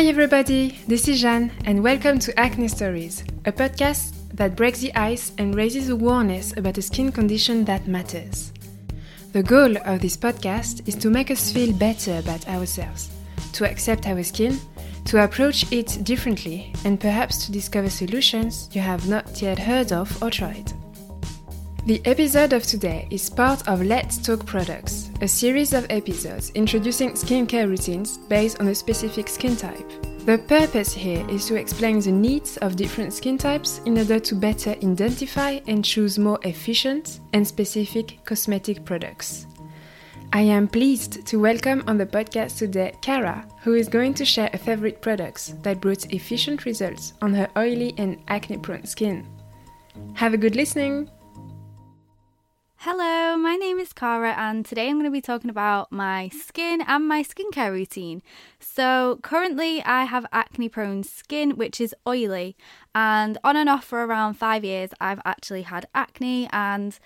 Hi, everybody, this is Jeanne, and welcome to Acne Stories, a podcast that breaks the ice and raises awareness about a skin condition that matters. The goal of this podcast is to make us feel better about ourselves, to accept our skin, to approach it differently, and perhaps to discover solutions you have not yet heard of or tried. The episode of today is part of Let's Talk Products, a series of episodes introducing skincare routines based on a specific skin type. The purpose here is to explain the needs of different skin types in order to better identify and choose more efficient and specific cosmetic products. I am pleased to welcome on the podcast today Cara, who is going to share a favorite products that brought efficient results on her oily and acne prone skin. Have a good listening! Hello, my name is Cara, and today I'm going to be talking about my skin and my skincare routine. So, currently, I have acne prone skin, which is oily, and on and off for around five years, I've actually had acne. And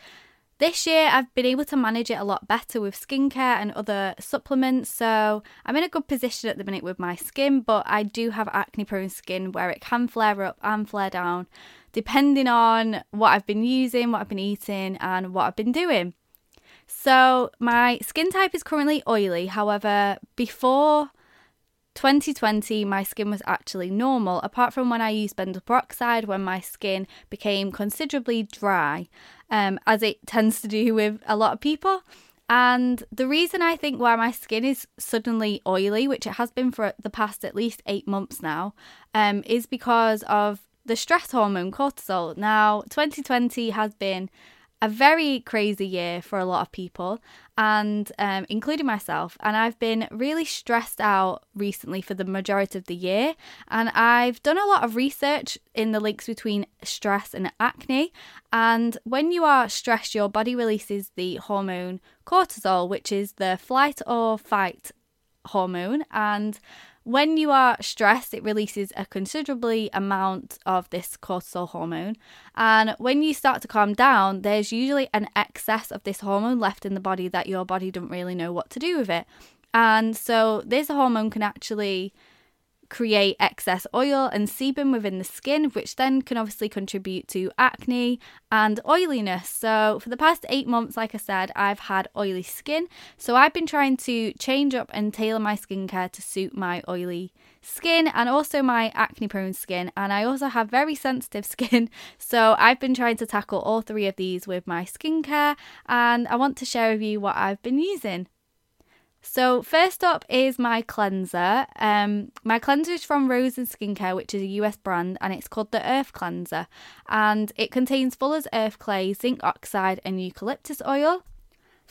this year, I've been able to manage it a lot better with skincare and other supplements. So, I'm in a good position at the minute with my skin, but I do have acne prone skin where it can flare up and flare down depending on what I've been using, what I've been eating, and what I've been doing. So, my skin type is currently oily. However, before 2020, my skin was actually normal, apart from when I used benzoyl peroxide, when my skin became considerably dry, um, as it tends to do with a lot of people. And the reason I think why my skin is suddenly oily, which it has been for the past at least eight months now, um, is because of the stress hormone cortisol. Now, 2020 has been a very crazy year for a lot of people, and um, including myself. And I've been really stressed out recently for the majority of the year. And I've done a lot of research in the links between stress and acne. And when you are stressed, your body releases the hormone cortisol, which is the flight or fight hormone. And when you are stressed, it releases a considerably amount of this cortisol hormone. And when you start to calm down, there's usually an excess of this hormone left in the body that your body doesn't really know what to do with it. And so this hormone can actually create excess oil and sebum within the skin, which then can obviously contribute to acne and oiliness. So, for the past eight months, like I said, I've had oily skin. So, I've been trying to change up and tailor my skincare to suit my oily skin and also my acne prone skin. And I also have very sensitive skin. So, I've been trying to tackle all three of these with my skincare. And I want to share with you what I've been using. So first up is my cleanser. Um, my cleanser is from Rosen Skincare, which is a US brand, and it's called the Earth Cleanser, and it contains Fuller's Earth Clay, zinc oxide, and eucalyptus oil.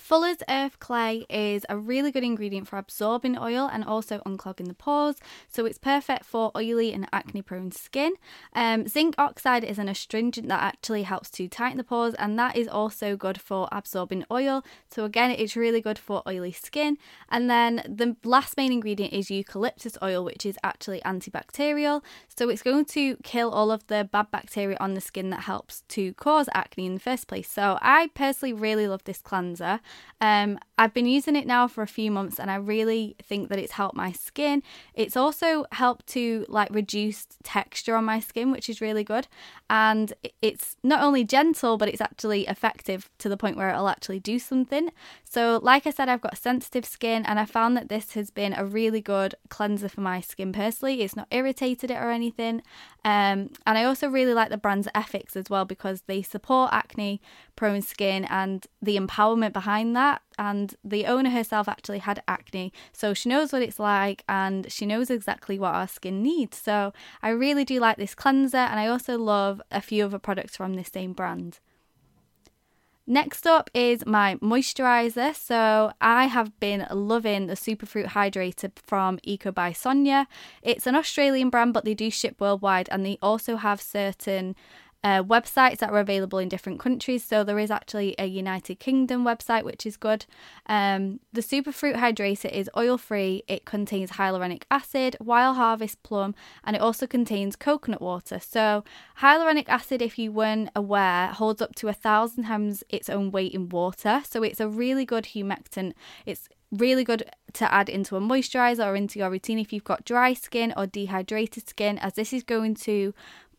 Fuller's Earth Clay is a really good ingredient for absorbing oil and also unclogging the pores, so it's perfect for oily and acne prone skin. Um, zinc oxide is an astringent that actually helps to tighten the pores, and that is also good for absorbing oil. So, again, it's really good for oily skin. And then the last main ingredient is eucalyptus oil, which is actually antibacterial, so it's going to kill all of the bad bacteria on the skin that helps to cause acne in the first place. So, I personally really love this cleanser. Um, I've been using it now for a few months and I really think that it's helped my skin. It's also helped to like reduce texture on my skin, which is really good. And it's not only gentle, but it's actually effective to the point where it'll actually do something. So, like I said, I've got sensitive skin and I found that this has been a really good cleanser for my skin personally. It's not irritated it or anything. Um, and I also really like the brand's ethics as well because they support acne prone skin and the empowerment behind that. And the owner herself actually had acne, so she knows what it's like and she knows exactly what our skin needs. So I really do like this cleanser, and I also love a few other products from this same brand. Next up is my moisturizer. So I have been loving the Superfruit Hydrator from Eco by Sonya. It's an Australian brand, but they do ship worldwide and they also have certain uh, websites that are available in different countries. So there is actually a United Kingdom website, which is good. Um, the Superfruit Hydrator is oil free. It contains hyaluronic acid, wild harvest plum, and it also contains coconut water. So hyaluronic acid, if you weren't aware, holds up to a thousand times its own weight in water. So it's a really good humectant. It's really good to add into a moisturizer or into your routine if you've got dry skin or dehydrated skin, as this is going to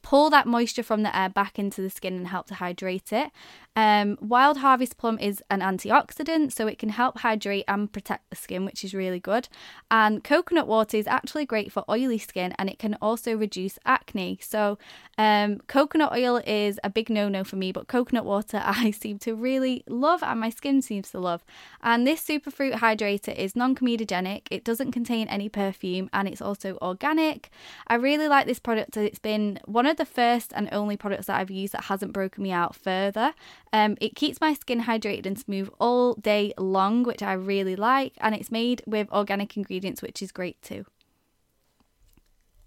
pull that moisture from the air back into the skin and help to hydrate it. Um, wild harvest plum is an antioxidant, so it can help hydrate and protect the skin, which is really good. And coconut water is actually great for oily skin and it can also reduce acne. So, um, coconut oil is a big no no for me, but coconut water I seem to really love and my skin seems to love. And this superfruit hydrator is non comedogenic, it doesn't contain any perfume, and it's also organic. I really like this product, it's been one of the first and only products that I've used that hasn't broken me out further. Um, it keeps my skin hydrated and smooth all day long, which I really like, and it's made with organic ingredients, which is great too.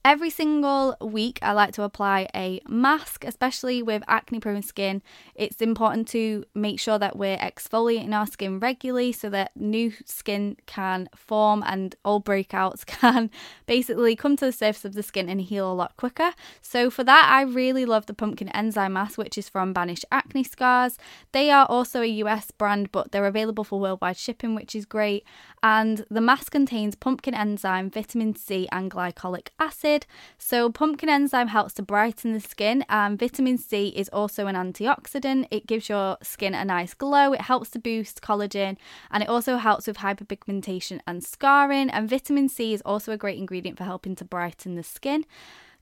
Every single week, I like to apply a mask, especially with acne prone skin. It's important to make sure that we're exfoliating our skin regularly so that new skin can form and old breakouts can basically come to the surface of the skin and heal a lot quicker. So, for that, I really love the pumpkin enzyme mask, which is from Banish Acne Scars. They are also a US brand, but they're available for worldwide shipping, which is great. And the mask contains pumpkin enzyme, vitamin C, and glycolic acid So, pumpkin enzyme helps to brighten the skin, and vitamin C is also an antioxidant. It gives your skin a nice glow, it helps to boost collagen, and it also helps with hyperpigmentation and scarring. And vitamin C is also a great ingredient for helping to brighten the skin.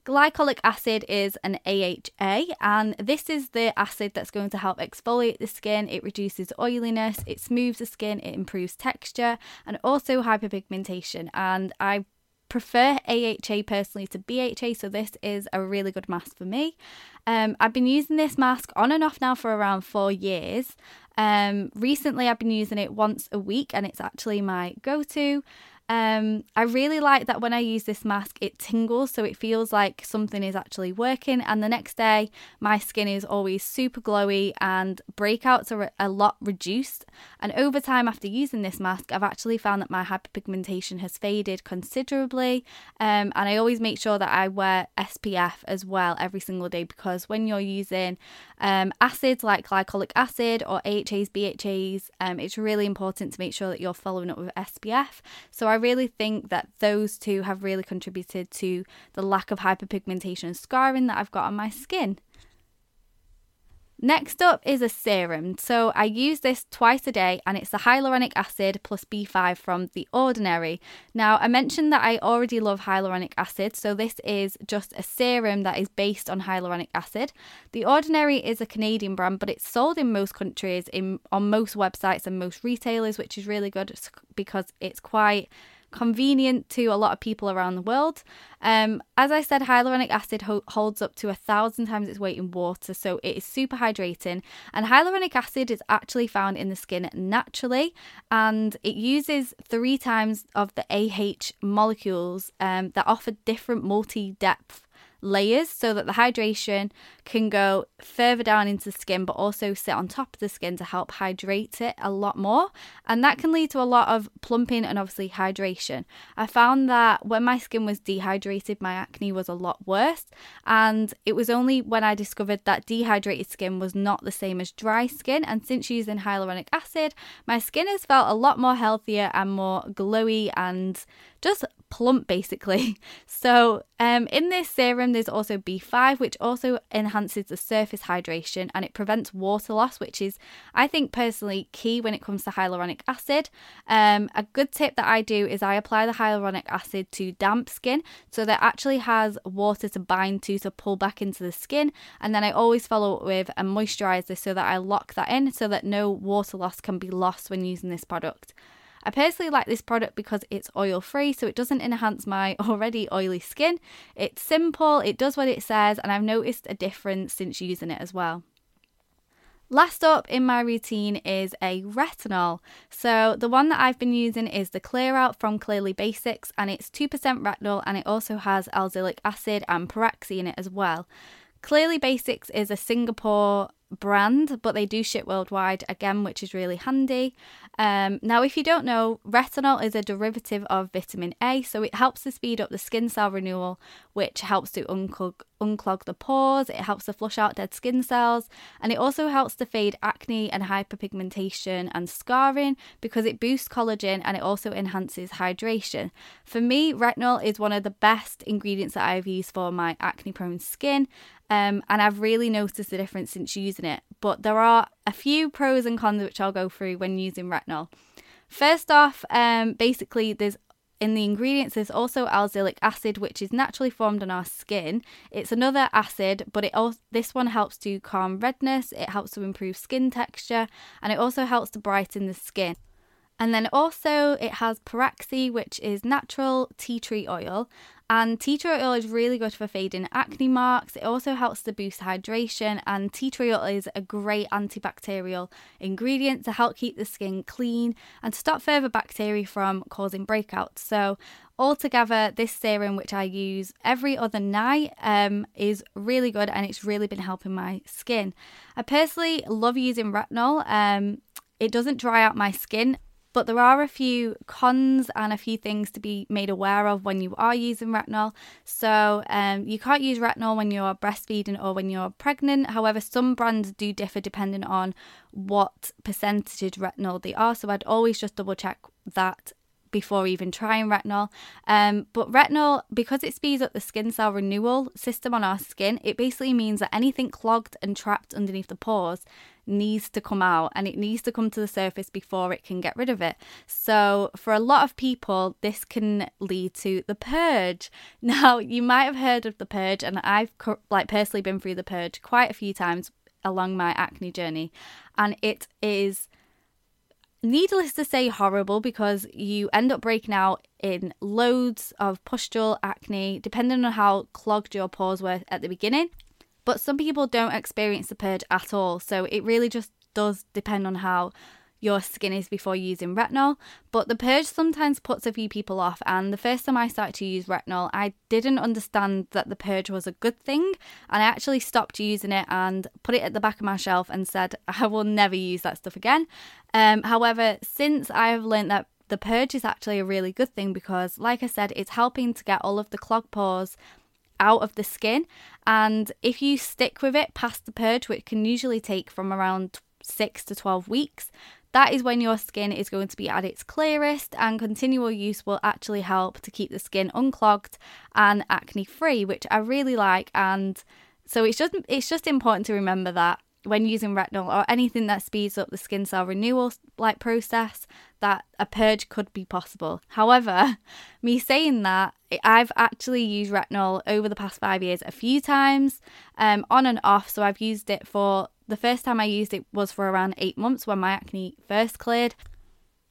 Glycolic acid is an AHA, and this is the acid that's going to help exfoliate the skin. It reduces oiliness, it smooths the skin, it improves texture, and also hyperpigmentation. And I prefer AHA personally to BHA, so this is a really good mask for me. Um, I've been using this mask on and off now for around four years. Um, recently, I've been using it once a week, and it's actually my go to. Um, I really like that when I use this mask, it tingles, so it feels like something is actually working. And the next day, my skin is always super glowy and breakouts are a lot reduced. And over time, after using this mask, I've actually found that my hyperpigmentation has faded considerably. Um, and I always make sure that I wear SPF as well every single day because when you're using um, acids like glycolic acid or AHAs, BHAs, um, it's really important to make sure that you're following up with SPF. So I I really think that those two have really contributed to the lack of hyperpigmentation and scarring that I've got on my skin. Next up is a serum. So I use this twice a day and it's the hyaluronic acid plus B5 from The Ordinary. Now, I mentioned that I already love hyaluronic acid, so this is just a serum that is based on hyaluronic acid. The Ordinary is a Canadian brand, but it's sold in most countries in on most websites and most retailers, which is really good because it's quite convenient to a lot of people around the world. Um, as I said, hyaluronic acid ho- holds up to a thousand times its weight in water, so it is super hydrating. And hyaluronic acid is actually found in the skin naturally, and it uses three times of the AH molecules um, that offer different multi depth layers so that the hydration can go further down into the skin but also sit on top of the skin to help hydrate it a lot more. And that can lead to a lot of plumping and obviously hydration. I found that when my skin was dehydrated, my acne was a lot worse. And it was only when I discovered that dehydrated skin was not the same as dry skin. And since using hyaluronic acid, my skin has felt a lot more healthier and more glowy and just plump basically. So, um, in this serum, there's also B5, which also enhances the surface hydration and it prevents water loss, which is, I think, personally key when it comes to hyaluronic acid. Um, a good tip that I do is I apply the hyaluronic acid to damp skin so that actually has water to bind to to pull back into the skin, and then I always follow it with a moisturizer so that I lock that in so that no water loss can be lost when using this product. I personally like this product because it's oil free, so it doesn't enhance my already oily skin. It's simple, it does what it says, and I've noticed a difference since using it as well. Last up in my routine is a retinol. So, the one that I've been using is the Clear Out from Clearly Basics, and it's 2% retinol and it also has azelaic acid and paraxy in it as well. Clearly Basics is a Singapore brand, but they do ship worldwide again, which is really handy. Um, now, if you don't know, retinol is a derivative of vitamin A, so it helps to speed up the skin cell renewal, which helps to unclog, unclog the pores, it helps to flush out dead skin cells, and it also helps to fade acne and hyperpigmentation and scarring because it boosts collagen and it also enhances hydration. For me, retinol is one of the best ingredients that I've used for my acne prone skin. Um, and I've really noticed the difference since using it. But there are a few pros and cons which I'll go through when using retinol. First off, um, basically, there's in the ingredients there's also azelaic acid which is naturally formed on our skin it's another acid but it also this one helps to calm redness it helps to improve skin texture and it also helps to brighten the skin and then also it has Paraxy, which is natural tea tree oil. And tea tree oil is really good for fading acne marks. It also helps to boost hydration. And tea tree oil is a great antibacterial ingredient to help keep the skin clean and to stop further bacteria from causing breakouts. So, altogether, this serum, which I use every other night, um, is really good and it's really been helping my skin. I personally love using retinol. Um, it doesn't dry out my skin but there are a few cons and a few things to be made aware of when you are using retinol. So, um, you can't use retinol when you're breastfeeding or when you're pregnant. However, some brands do differ depending on what percentage of retinol they are. So, I'd always just double check that before even trying retinol. Um, but retinol, because it speeds up the skin cell renewal system on our skin, it basically means that anything clogged and trapped underneath the pores needs to come out and it needs to come to the surface before it can get rid of it. So, for a lot of people, this can lead to the purge. Now, you might have heard of the purge, and I've like personally been through the purge quite a few times along my acne journey, and it is needless to say horrible because you end up breaking out in loads of pustule acne depending on how clogged your pores were at the beginning but some people don't experience the purge at all, so it really just does depend on how your skin is before using retinol. But the purge sometimes puts a few people off, and the first time I started to use retinol, I didn't understand that the purge was a good thing, and I actually stopped using it and put it at the back of my shelf and said, I will never use that stuff again. Um, however, since I've learned that the purge is actually a really good thing because, like I said, it's helping to get all of the clogged pores out of the skin. And if you stick with it past the purge, which can usually take from around six to 12 weeks, that is when your skin is going to be at its clearest, and continual use will actually help to keep the skin unclogged and acne free, which I really like. And so it's just it's just important to remember that when using retinol or anything that speeds up the skin cell renewal like process that a purge could be possible. However, me saying that, I've actually used retinol over the past five years a few times, um, on and off. So I've used it for the first time I used it was for around eight months when my acne first cleared.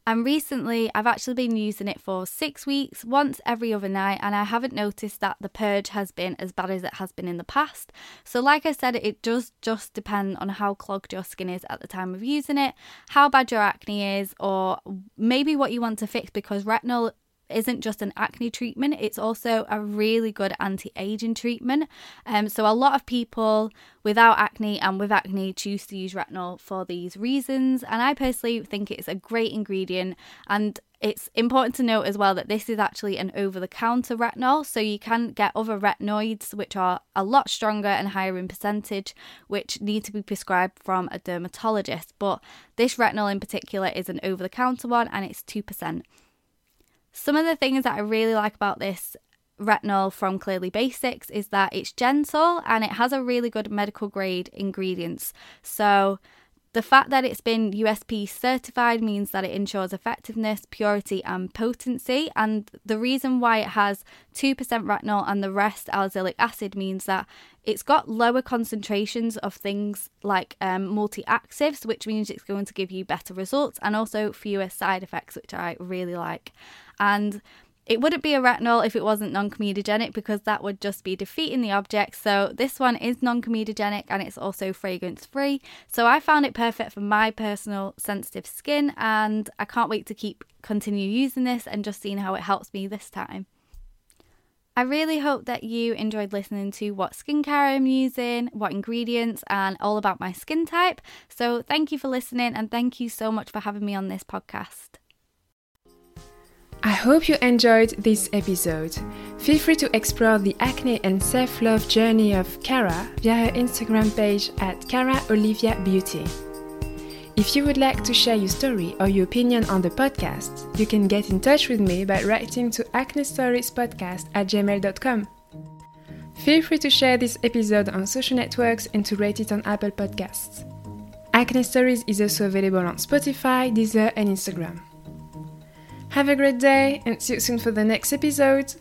And recently, I've actually been using it for six weeks, once every other night, and I haven't noticed that the purge has been as bad as it has been in the past. So, like I said, it does just depend on how clogged your skin is at the time of using it, how bad your acne is, or maybe what you want to fix because retinol isn't just an acne treatment, it's also a really good anti aging treatment. Um, so, a lot of people without acne and with acne choose to use retinol for these reasons. And I personally think it's a great ingredient. And it's important to note as well that this is actually an over the counter retinol. So, you can get other retinoids, which are a lot stronger and higher in percentage, which need to be prescribed from a dermatologist. But this retinol in particular is an over the counter one and it's 2%. Some of the things that I really like about this retinol from Clearly Basics is that it's gentle and it has a really good medical grade ingredients. So the fact that it's been USP certified means that it ensures effectiveness, purity, and potency. And the reason why it has 2% retinol and the rest azelaic acid means that it's got lower concentrations of things like um, multi actives, which means it's going to give you better results and also fewer side effects, which I really like. And it wouldn't be a retinol if it wasn't non comedogenic because that would just be defeating the object. So, this one is non comedogenic and it's also fragrance free. So, I found it perfect for my personal sensitive skin and I can't wait to keep continue using this and just seeing how it helps me this time. I really hope that you enjoyed listening to what skincare I'm using, what ingredients, and all about my skin type. So, thank you for listening and thank you so much for having me on this podcast. I hope you enjoyed this episode. Feel free to explore the acne and self love journey of Cara via her Instagram page at Cara Olivia Beauty. If you would like to share your story or your opinion on the podcast, you can get in touch with me by writing to acnestoriespodcast at gmail.com. Feel free to share this episode on social networks and to rate it on Apple Podcasts. Acne Stories is also available on Spotify, Deezer, and Instagram. Have a great day and see you soon for the next episode.